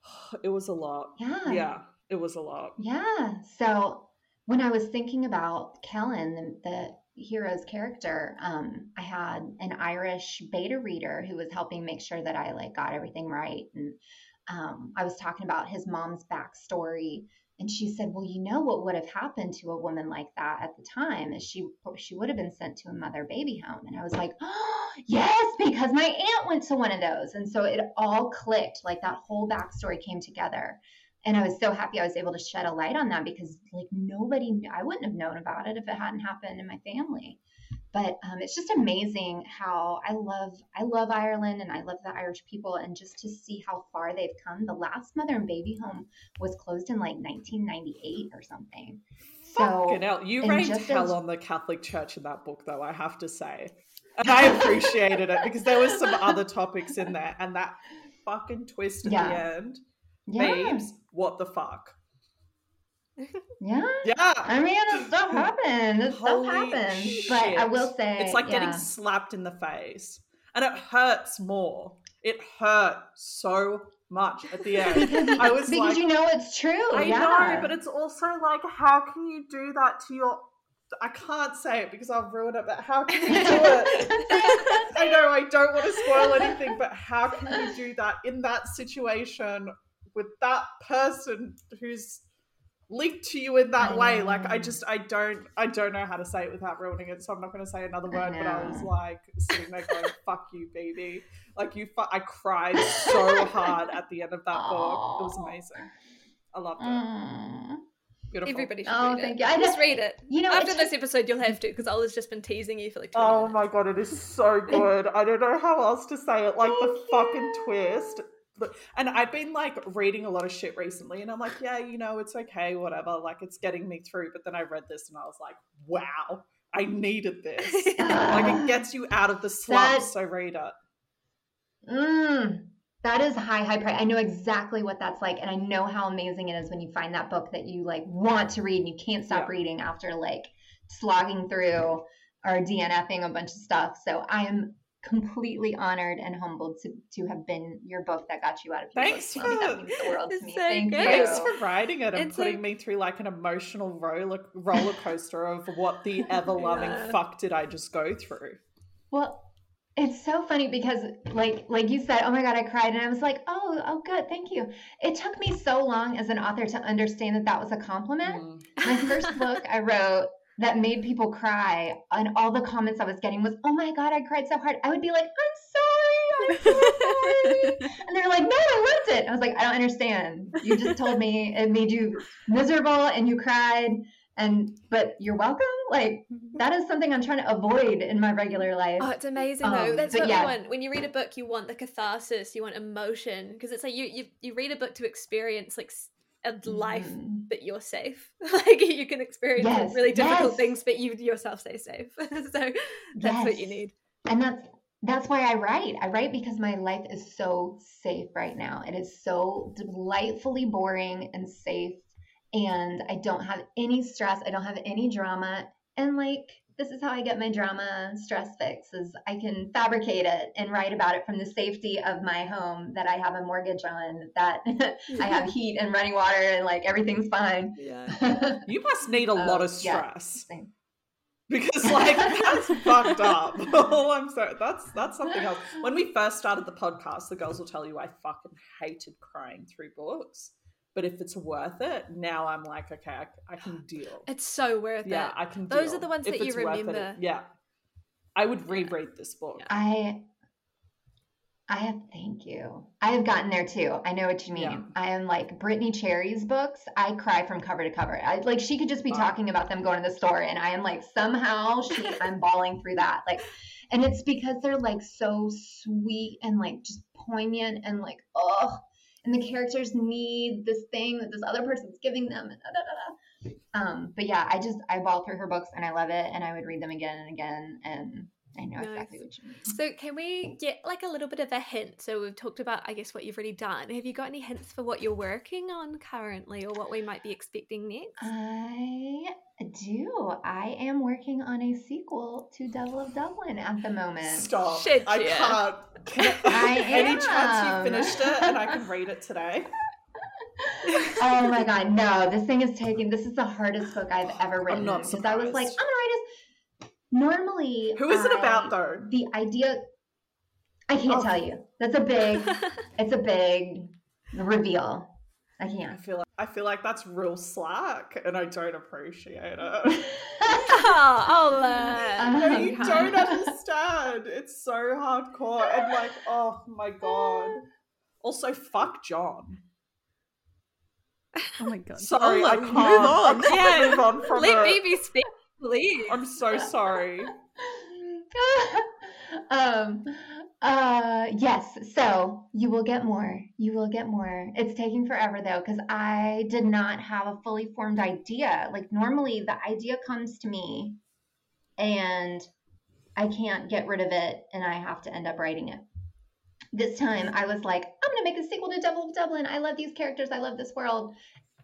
it was a lot. yeah. Yeah, it was a lot. Yeah. So when I was thinking about Kellen, the, the hero's character, um, I had an Irish beta reader who was helping make sure that I like got everything right. And um, I was talking about his mom's backstory, and she said, "Well, you know what would have happened to a woman like that at the time is she she would have been sent to a mother baby home." And I was like, oh, "Yes, because my aunt went to one of those." And so it all clicked. Like that whole backstory came together and I was so happy I was able to shed a light on that because like nobody knew, I wouldn't have known about it if it hadn't happened in my family. But um, it's just amazing how I love I love Ireland and I love the Irish people and just to see how far they've come. The last mother and baby home was closed in like 1998 or something. So Fucking hell. You rained hell as- on the Catholic Church in that book, though, I have to say. And I appreciated it because there was some other topics in there and that fucking twist at Yeah. the end. Yeah, Babes, what the fuck? yeah. Yeah. I mean, stuff happened. Stuff happened. But I will say, It's like getting slapped in the face. And it hurts more. It hurt so much at the end. because, I was because like, you know it's true. I yeah. know, but it's also like, how can you do that to your. I can't say it because I'll ruin it, but how can you do it? I know I don't want to spoil anything, but how can you do that in that situation with that person who's linked to you in that I way? Like I just I don't I don't know how to say it without ruining it, so I'm not going to say another I word. But I was like sitting there going, "Fuck you, baby!" Like you, fu- I cried so hard at the end of that book. It was amazing. I loved it. Mm. Beautiful. Everybody should Oh, read thank it. you. I just just- read it. You know, After this took- episode, you'll have to because Ola's just been teasing you for like 20 Oh minutes. my god, it is so good. I don't know how else to say it. Like the fucking twist. But- And I've been like reading a lot of shit recently, and I'm like, yeah, you know, it's okay, whatever. Like it's getting me through. But then I read this, and I was like, wow, I needed this. like it gets you out of the slump. That- So read it. Mm, that is high, high price. I know exactly what that's like, and I know how amazing it is when you find that book that you like want to read and you can't stop Yeah. reading after like slogging through or DNFing a bunch of stuff. So I am completely honored and humbled to to have been your book that got you out of Thanks book for- that means the world to me. so Thank you. Thanks for writing it and It's putting like- me through like an emotional roller roller coaster of what the ever loving Yeah. fuck did I just go through. Well, it's so funny because like like you said, oh my god, I cried and I was like, "Oh, oh good, thank you." It took me so long as an author to understand that that was a compliment. Mm. My first book I wrote that made people cry and all the comments I was getting was, "Oh my god, I cried so hard." I would be like, "I'm sorry. I'm so sorry." and they're like, "No, I loved it." I was like, "I don't understand. You just told me it made you miserable and you cried." And but you're welcome. Like that is something I'm trying to avoid in my regular life. Oh, it's amazing though. Um, That's what yeah. you want. When you read a book, you want the catharsis, you want emotion, because it's like you, you you read a book to experience like a life, mm. but you're safe. like you can experience Yes, really difficult yes. things, but you yourself stay safe. so that's what you need. and that's that's why I write. I write because my life is so safe right now. It is so delightfully boring and safe, and I don't have any stress. I don't have any drama, and like this is how I get my drama stress fix is I can fabricate it and write about it from the safety of my home that I have a mortgage on, that I have heat and running water and like everything's fine. Yeah. You must need a um, lot Oh, of stress. Same. Because like that's fucked up. oh, I'm sorry. That's that's something else. When we first started the podcast, the girls will tell you I fucking hated crying through books. But if it's worth it, now I'm like, okay, I, I can deal. It's so worth Yeah, it. Yeah, I can. Those are the ones If that you it's worth it, remember. yeah, I would reread this book. I I have thank you. I have gotten there too. I know what you mean. Yeah. I am like Brittainy Cherry's books. I cry from cover to cover. I like she could just be Wow. talking about them going to the store and I am like somehow she I'm bawling through that. Like and it's because they're like so sweet and like just poignant and like oh and the characters need this thing that this other person's giving them and da, da, da, da. um but yeah i just i bawl through her books and i love it and i would read them again and again and i know Nice. exactly what you mean So can we get like a little bit of a hint? So we've talked about, I guess, what you've already done. Have you got any hints for what you're working on currently, or what we might be expecting next? I do. I am working on a sequel to Devil of Dublin at the moment. Stop! Shit, I yeah. can't. Can I Any chance am. you finished it and I can read it today? oh my god, no! This thing is taking. This is the hardest book I've ever written. not because I was like, I'm gonna write this. Normally, Who is it about though? The idea. I can't Oh. tell you. That's a big. it's a big reveal. I I can't. I feel like I feel like that's real slack, and I don't appreciate it. oh, I'll, No, you don't understand. It's so hardcore and like, oh my god. Also, fuck John. Oh my god. Sorry, Ola, I can't. Move on. I can't Yeah, move on from Let it. me be speak, please. I'm so sorry. um uh yes so you will get more you will get more. It's taking forever though because i did not have a fully formed idea. Like normally the idea comes to me and i can't get rid of it and i have to end up writing it. This time i was like i'm gonna make a sequel to devil of dublin. I love these characters. I love this world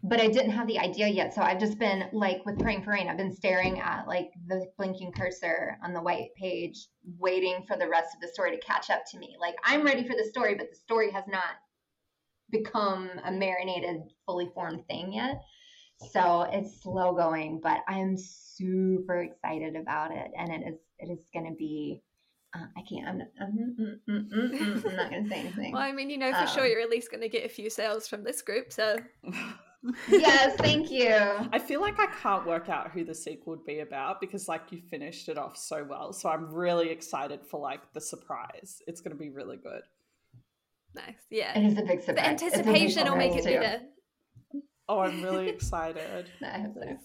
but I didn't have the idea yet. So I've just been like with Praying for Rain, I've been staring at like the blinking cursor on the white page, waiting for the rest of the story to catch up to me. Like I'm ready for the story, but the story has not become a marinated, fully formed thing yet. So it's slow going, but I am super excited about it, and it is it is going to be. Uh, I can't. I'm not. I'm, mm, mm, mm, mm, I'm not going to say anything. Well, I mean, you know for sure Um, you're at least going to get a few sales from this group, so yes, thank you. I feel like I can't work out who the sequel would be about because like you finished it off so well. So I'm really excited for like the surprise. It's gonna be really good. nice. Yeah. It is a big surprise. The It's a big anticipation will make it too. better. Oh, I'm really excited. I hope so.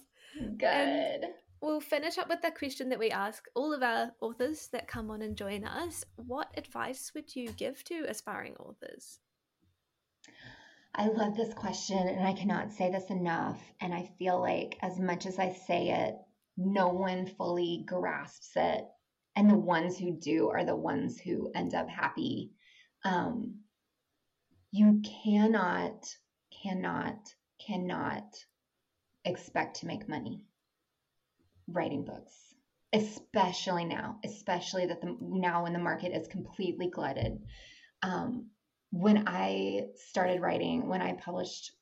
Good. And we'll finish up with the question that we ask all of our authors that come on and join us. What advice would you give to aspiring authors? I love this question, and I cannot say this enough. And I feel like, as much as I say it, no one fully grasps it. And the ones who do are the ones who end up happy. Um, you cannot, cannot, cannot expect to make money writing books, especially now, especially that the now when the market is completely glutted. Um, when I started writing, when I published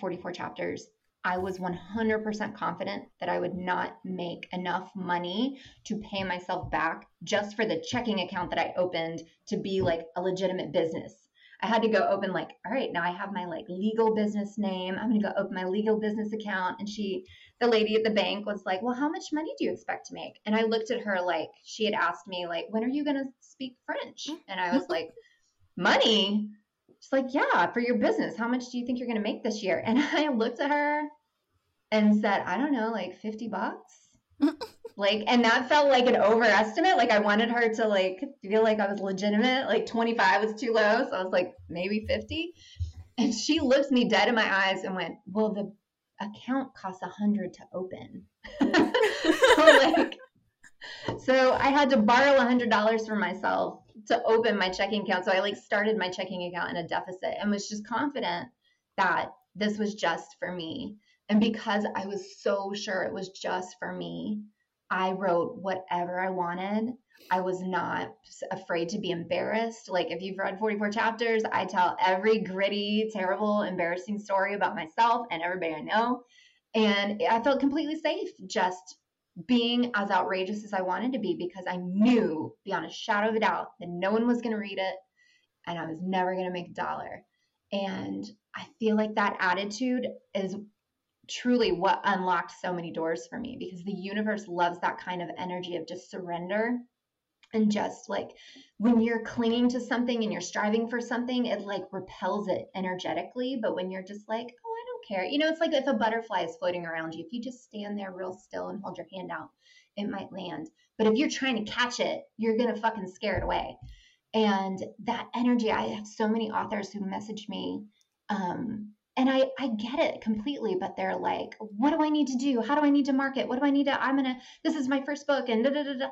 44 chapters, I was 100% confident that I would not make enough money to pay myself back just for the checking account that I opened to be like a legitimate business. I had to go open like, all right, now I have my like legal business name. I'm gonna go open my legal business account. And she, the lady at the bank was like, well, how much money do you expect to make? And I looked at her like she had asked me like, when are you gonna speak French? Mm. And I was like, money? She's like, yeah, for your business. How much do you think you're gonna make this year? And I looked at her and said, I don't know, like 50 bucks. like and that felt like an overestimate like i wanted her to like feel like i was legitimate like 25 was too low so i was like maybe 50 and she looked me dead in my eyes and went well the account costs a hundred to open so like so i had to borrow a hundred dollars from myself to open my checking account so i like started my checking account in a deficit and was just confident that this was just for me and because i was so sure it was just for me I wrote whatever I wanted. I was not afraid to be embarrassed. Like, if you've read 44 chapters, I tell every gritty, terrible, embarrassing story about myself and everybody I know. And I felt completely safe just being as outrageous as I wanted to be because I knew beyond a shadow of a doubt that no one was going to read it and I was never going to make a dollar. And I feel like that attitude is truly what unlocked so many doors for me because the universe loves that kind of energy of just surrender and just like when you're clinging to something and you're striving for something it like repels it energetically but when you're just like oh care you know it's like if a butterfly is floating around you if you just stand there real still and hold your hand out it might land but if you're trying to catch it you're gonna fucking scare it away and that energy i have so many authors who message me um, and I, I get it completely, but they're like, what do I need to do? How do I need to market? What do I need to, I'm going to, this is my first book and da da da da.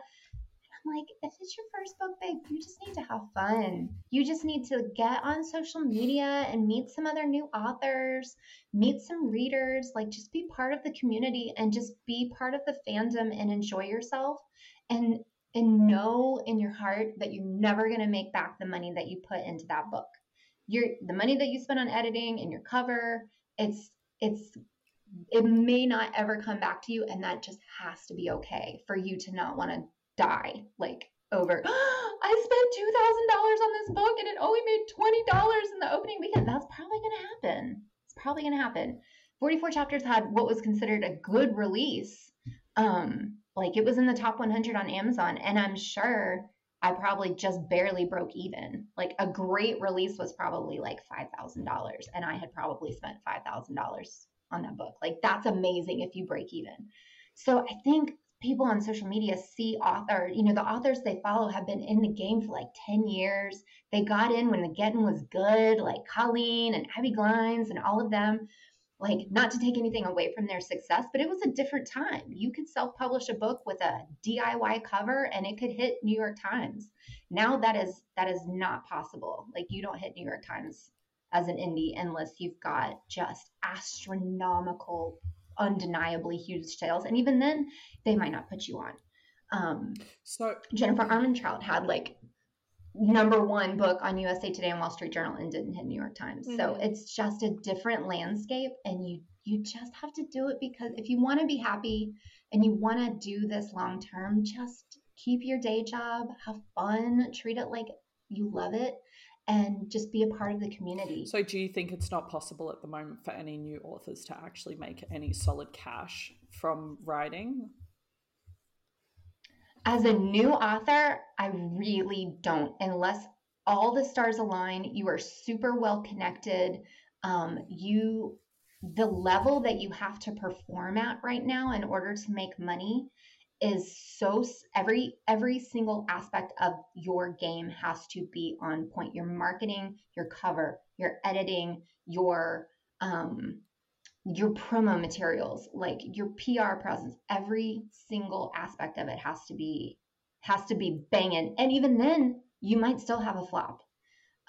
I'm like, if it's your first book, babe, you just need to have fun. You just need to get on social media and meet some other new authors, meet some readers, like just be part of the community and just be part of the fandom and enjoy yourself. And and know in your heart that you're never going to make back the money that you put into that book your the money that you spent on editing and your cover, it's it's it may not ever come back to you and that just has to be okay for you to not want to die like over I spent $2,000 on this book and it only made $20 in the opening weekend. That's probably going to happen. It's probably going to happen. 44 chapters had what was considered a good release. Um like it was in the top 100 on Amazon and I'm sure I probably just barely broke even. Like a great release was probably like $5,000 and I had probably spent $5,000 on that book. Like that's amazing if you break even. So I think people on social media see author, you know, the authors they follow have been in the game for like 10 years. They got in when the getting was good, like Colleen and Abbi Glines and all of them like not to take anything away from their success, but it was a different time. You could self-publish a book with a DIY cover and it could hit New York Times. Now that is that is not possible. Like you don't hit New York Times as an indie unless you've got just astronomical, undeniably huge sales. And even then, they might not put you on. Um, so Jennifer Armentrout had like number one book on USA Today and Wall Street Journal and didn't hit New York Times. Mm-hmm. So it's just a different landscape and you you just have to do it because if you want to be happy and you want to do this long term, just keep your day job, have fun, treat it like you love it and just be a part of the community. So do you think it's not possible at the moment for any new authors to actually make any solid cash from writing? as a new author, I really don't, unless all the stars align, you are super well connected. Um, you the level that you have to perform at right now in order to make money is so every every single aspect of your game has to be on point. Your marketing your cover your editing your um your promo materials like your pr presence every single aspect of it has to be has to be banging. And even then you might still have a flop.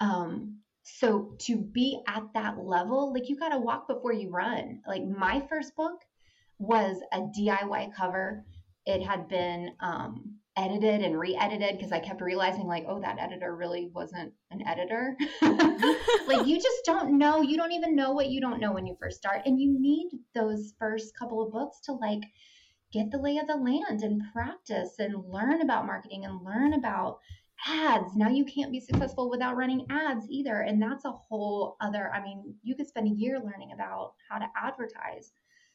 Um so to be at that level like you got to walk before you run. Like my first book was a diy cover it had been um, edited and re-edited because I kept realizing like, oh, that editor really wasn't an editor. like you just don't know. You don't even know what you don't know when you first start, and you need those first couple of books to like get the lay of the land and practice and learn about marketing and learn about ads. Now you can't be successful without running ads either, and that's a whole other. I mean, you could spend a year learning about how to advertise.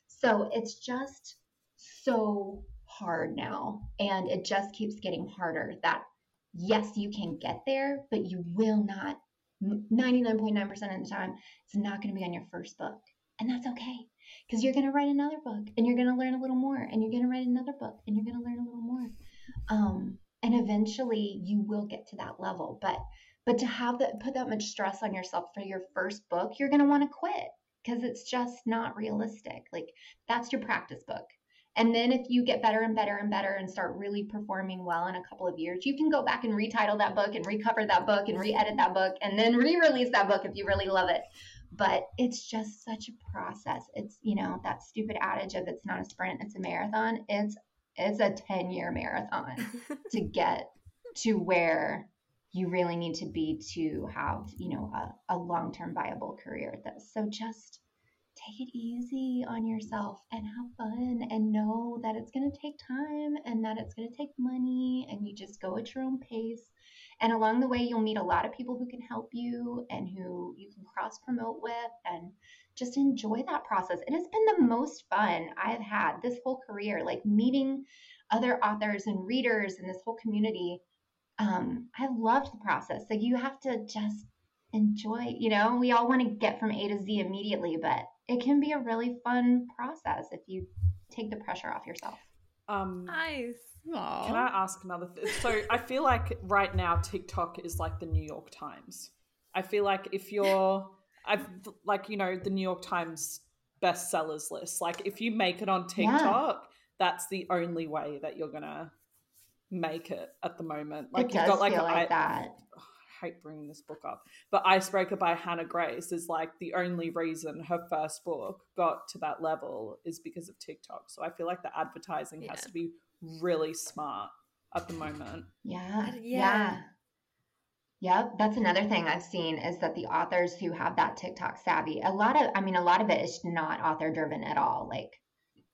So it's just so hard now and it just keeps getting harder that yes you can get there but you will not 99.9% of the time it's not going to be on your first book and that's okay because you're going to write another book and you're going to learn a little more and you're going to write another book and you're going to learn a little more um, and eventually you will get to that level but but to have that put that much stress on yourself for your first book you're going to want to quit because it's just not realistic like that's your practice book and then if you get better and better and better and start really performing well in a couple of years, you can go back and retitle that book and recover that book and re-edit that book and then re-release that book if you really love it. But it's just such a process. It's, you know, that stupid adage of it's not a sprint, it's a marathon. It's it's a 10-year marathon to get to where you really need to be to have, you know, a, a long-term viable career at this. So just take it easy on yourself and have fun and know that it's going to take time and that it's going to take money and you just go at your own pace. And along the way, you'll meet a lot of people who can help you and who you can cross promote with and just enjoy that process. And it's been the most fun I've had this whole career, like meeting other authors and readers and this whole community. Um, I loved the process. Like you have to just enjoy, you know, we all want to get from A to Z immediately, but it can be a really fun process if you take the pressure off yourself. Um, nice. Aww. Can I ask another thing? So I feel like right now TikTok is like the New York Times. I feel like if you're, I've like you know the New York Times bestsellers list. Like if you make it on TikTok, yeah. that's the only way that you're gonna make it at the moment. Like it you've got like, feel like I, that hate bringing this book up, but Icebreaker by Hannah Grace is like the only reason her first book got to that level is because of TikTok. So I feel like the advertising yeah. has to be really smart at the moment. Yeah. Yeah. yeah. Yep, that's another thing I've seen is that the authors who have that TikTok savvy, a lot of I mean a lot of it is not author driven at all. Like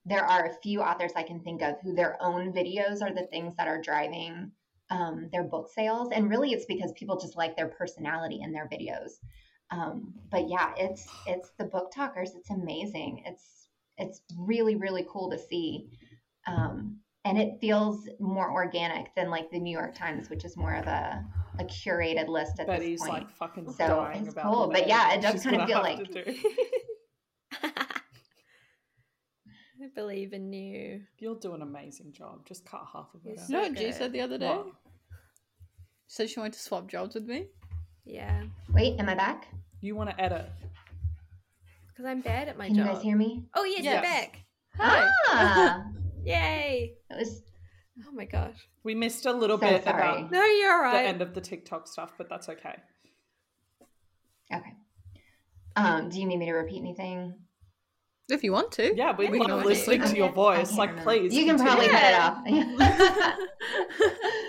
there are a few authors I can think of who their own videos are the things that are driving um, their book sales. And really, it's because people just like their personality in their videos. Um, but yeah, it's it's the book talkers. It's amazing. It's it's really really cool to see, um, and it feels more organic than like the New York Times, which is more of a a curated list at Betty's this point. like fucking so dying it's about cool. But yeah, it does kind of feel like. I believe in you. You'll do an amazing job. Just cut half of it. You know what G said the other day? What? Said she wanted to swap jobs with me. Yeah. Wait, am I back? You want to edit? Because I'm bad at my Can job. you guys hear me? Oh yes, yes. you're back. Hi. Ah. Yay! It was. Oh my gosh. We missed a little so bit sorry. about no, you're right. the end of the TikTok stuff, but that's okay. Okay. Um, do you need me to repeat anything? If you want to. Yeah, we, we love listening to your voice. Like, remember. please. You can probably cut it off.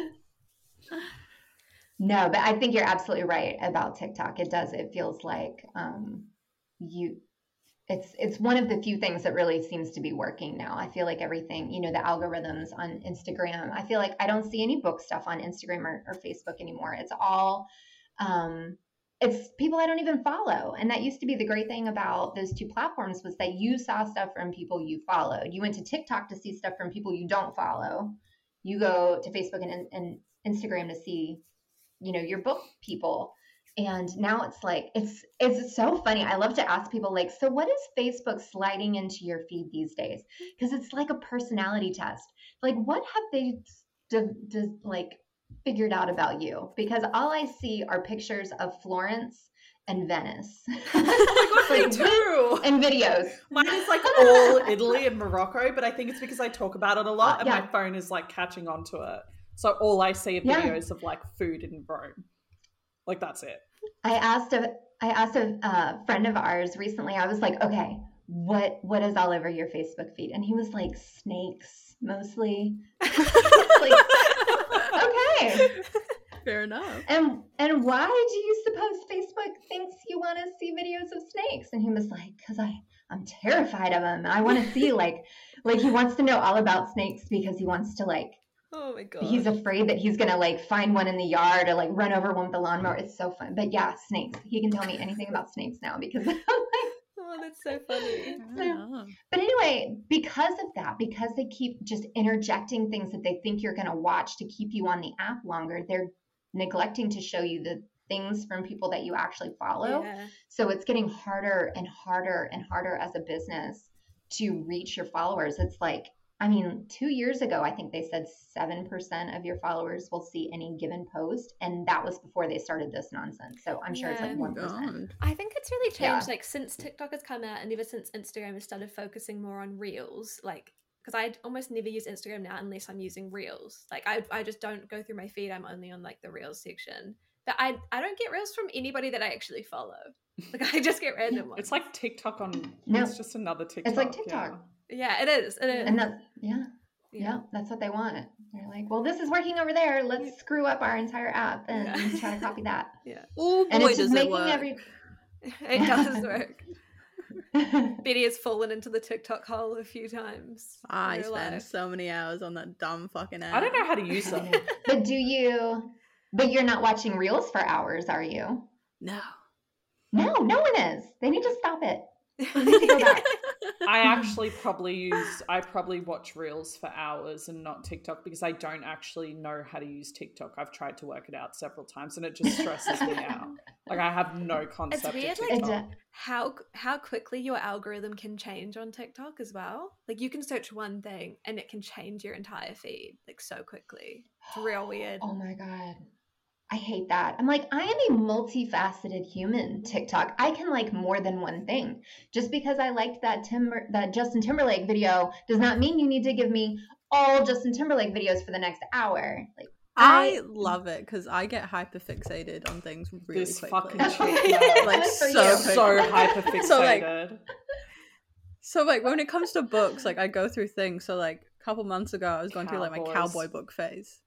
No, but I think you're absolutely right about TikTok. It does. It feels like um, you. It's it's one of the few things that really seems to be working now. I feel like everything, you know, the algorithms on Instagram. I feel like I don't see any book stuff on Instagram or, or Facebook anymore. It's all um, it's people I don't even follow. And that used to be the great thing about those two platforms was that you saw stuff from people you followed. You went to TikTok to see stuff from people you don't follow. You go to Facebook and, and Instagram to see you know your book people and now it's like it's it's so funny i love to ask people like so what is facebook sliding into your feed these days because it's like a personality test like what have they d- like figured out about you because all i see are pictures of florence and venice my god, me too. and videos Mine is like all Italy and Morocco, but I think it's because I talk about it a lot and yeah. my phone is like catching on to it. So all I see are Yeah. videos of like food in Rome. Like that's it. I asked a I asked a uh, friend of ours recently. I was like, okay, what what is all over your Facebook feed? And he was like, snakes mostly. like, okay. Fair enough. And and why do you suppose Facebook thinks you want to see videos of snakes? And he was like, because I I'm terrified of them. I want to see like like he wants to know all about snakes because he wants to like Oh my god. he's afraid that he's gonna like find one in the yard or like run over one with a lawnmower. It's so fun. But yeah, snakes. He can tell me anything about snakes now because I'm like that's so funny. Yeah. but anyway, because of that, because they keep just interjecting things that they think you're gonna watch to keep you on the app longer, they're neglecting to show you the things from people that you actually follow. Yeah. So it's getting harder and harder and harder as a business to reach your followers. It's like, I mean, two years ago, I think they said 7% of your followers will see any given post. And that was before they started this nonsense. So I'm sure it's like Yeah. 1%. God. I think it's really Yeah. changed, like since TikTok has come out, and ever since Instagram has started focusing more on Reels, like because I almost never use Instagram now unless I'm using Reels. Like I, I just don't go through my feed. I'm only on like the Reels section. But I, I don't get Reels from anybody that I actually follow. Like I just get random ones. It's like TikTok on No. it's just another TikTok. It's like TikTok. yeah, it is. It is. And that's, yeah, yeah, that's what they want. They're like, well, this is working over there. Let's screw up our entire app and Yeah. try to copy that. Yeah. Oh And boy, it's does just it work. every. it does work. Betty has fallen into the TikTok hole a few times. I her spend life. so many hours on that dumb fucking app. I don't know how to use them. but do you? But you're not watching reels for hours, are you? No. No, no one is. They need to stop it. They need to go back. I actually probably use I probably watch reels for hours and not TikTok because I don't actually know how to use TikTok. I've tried to work it out several times and it just stresses me out. Like I have no concept It's weird, of like, It TikTok. do- how how quickly your algorithm can change on TikTok as well. Like you can search one thing and it can change your entire feed like so quickly. It's real weird. Oh my god. I hate that. I'm like, I am a multifaceted human, TikTok. I can like more than one thing. Just because I liked that Timber that Justin Timberlake video does not mean you need to give me all Justin Timberlake videos for the next hour. Like I love it because I get hyper fixated on things really this quickly. fucking shit. like Good so so hyper fixated. So, like, So like when it comes to books, like I go through things. So like a couple months ago, I was going through like my cowboy book phase.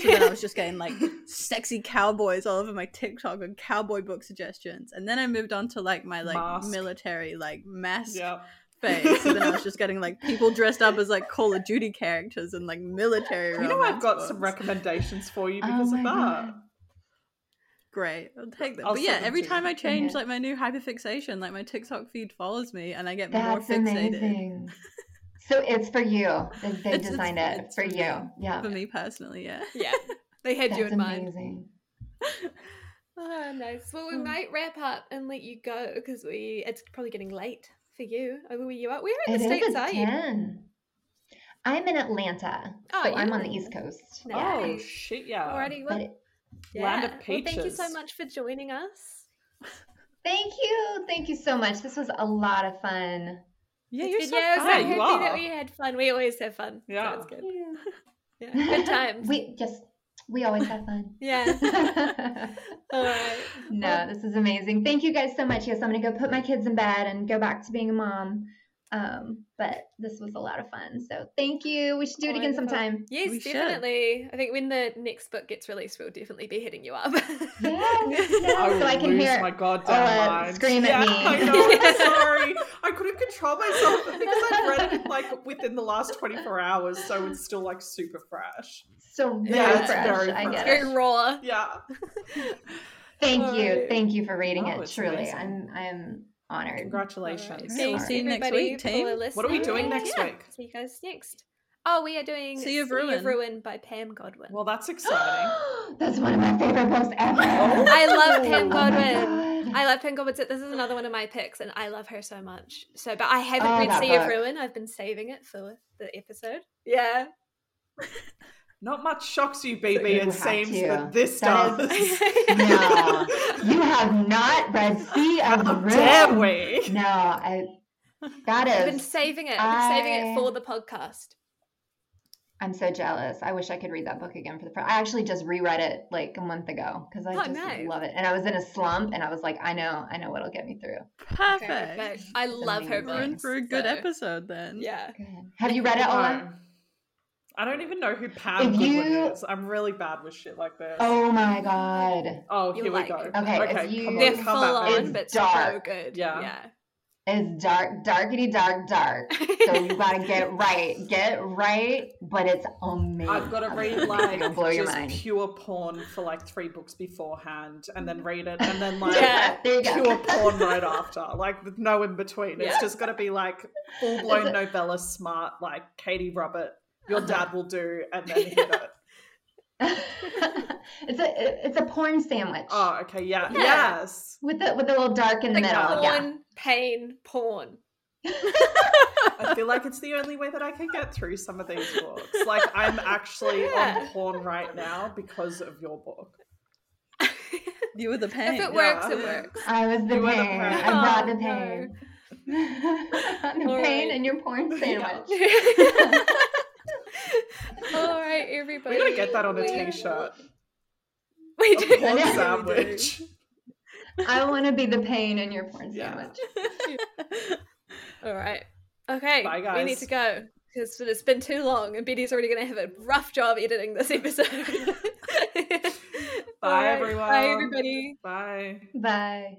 So then I was just getting like sexy cowboys all over my TikTok and cowboy book suggestions. And then I moved on to like my like Mask. military like mask yeah. phase. So then I was just getting like people dressed up as like Call of Duty characters and like military. You know I've got some recommendations for you Oh because my of that. God. Great, I'll take them. I'll but yeah, every time you. I change Yeah. like my new hyperfixation, like my TikTok feed follows me and I get more that's fixated. amazing. So it's for you. They, they It's- it's- designed it it's for for you. me. Yeah. For me personally, yeah. Yeah. They had you That's in mind. amazing. Oh, nice. Well, we Hmm. might wrap up and let you go because we it's probably getting late for you. Where you are? Where in the is states at are you? I'm in Atlanta. Oh, so I'm on the East Coast. Nice. Oh shit, yeah. Alrighty, But well, it- yeah. Land of Well, thank you so much for joining us. thank you. Thank you so much. This was a lot of fun. Yeah, It's you're good. so yeah, fun. Yeah, you happy that are. we had fun. We always have fun. Yeah. So it's good. Yeah. Good times. we just we always have fun. yeah. All right. no, this is amazing. Thank you guys so much. Yes, I'm gonna go put my kids in bed and go back to being a mom. Um, but this was a lot of fun. So thank you. We should do it again sometime. Yes, We should. definitely. I think when the next book gets released, we'll definitely be hitting you up. Yeah, yeah, I so I can lose hear my goddamn Ola mind. scream at yeah, me. I know. Sorry. I couldn't control myself because I've read it like within the last 24 hours, so it's still like super fresh. so very Yeah, it's fresh. very I fresh. get Very raw. Yeah. Thank you. Alright. Thank you for reading Oh, it. Truly. amazing. I'm I'm honored. Congratulations. Alright. Yeah, see you next week, for team. What are we doing next Yeah, week? See you guys next. Oh, we are doing Sea of Ruin. Ruin by Pam Godwin. Well, that's exciting. That's one of my favorite books ever. Oh I love Pam Oh Godwin. God. I love Pam Godwin. so This is another one of my picks, and I love her so much. So, but I haven't Oh, read that Sea of book. Ruin. I've been saving it for the episode. Yeah. Not much shocks you, you BB. It seems to. that this That does. is- No, you have not read Sea of How Ruin. dare we? No, I. That I've been saving it. I've been saving it for the podcast. I'm so jealous. I wish I could read that book again for the first. I actually just reread it like a month ago because I Oh, just nice. love it. And I was in a slump, and I was like, I know, I know what'll get me through. Perfect. Perfect. I love her. We're in books. for a good so- episode then. Yeah. Good. Have you read it, Ola? No. I don't even know who Pam If Godwin you- is. I'm really bad with shit like this. Oh my god, Oh, You here like we go. Okay, if okay you- come They're on, full come at on, me. It's but so good. Yeah. Yeah. it's dark, darkity dark, dark. So you gotta get it right, get right. But it's amazing. I've got to read like blow just mind. pure porn for like three books beforehand, and then read it, and then like Yeah. you go. pure porn right after. Like with no in between. It's Yeah. just got to be like full blown novella smart, like Katee Robert. Your dad will do, and then hit it. it's a it's a porn sandwich Oh, okay, yeah, Yeah. yes. with the with the little dark in the Like middle. porn, Yeah. pain, porn. I feel like it's the only way that I can get through some of these books. Like I'm actually Yeah. on porn right now because of your book. You were the pain. If it Yeah. works, it works. I was the You were the pain. pain. I brought the Oh, no. pain. the All pain right. in your porn sandwich. All right, everybody. We're gonna get that on a We- t-shirt. We A do. porn Yeah. sandwich. I want to be the pain in your porn Yeah. sandwich. All right. Okay. Bye, guys. We need to go because it's been too long, and Betty's already going to have a rough job editing this episode. Bye, right. everyone. Bye, everybody. Bye. Bye.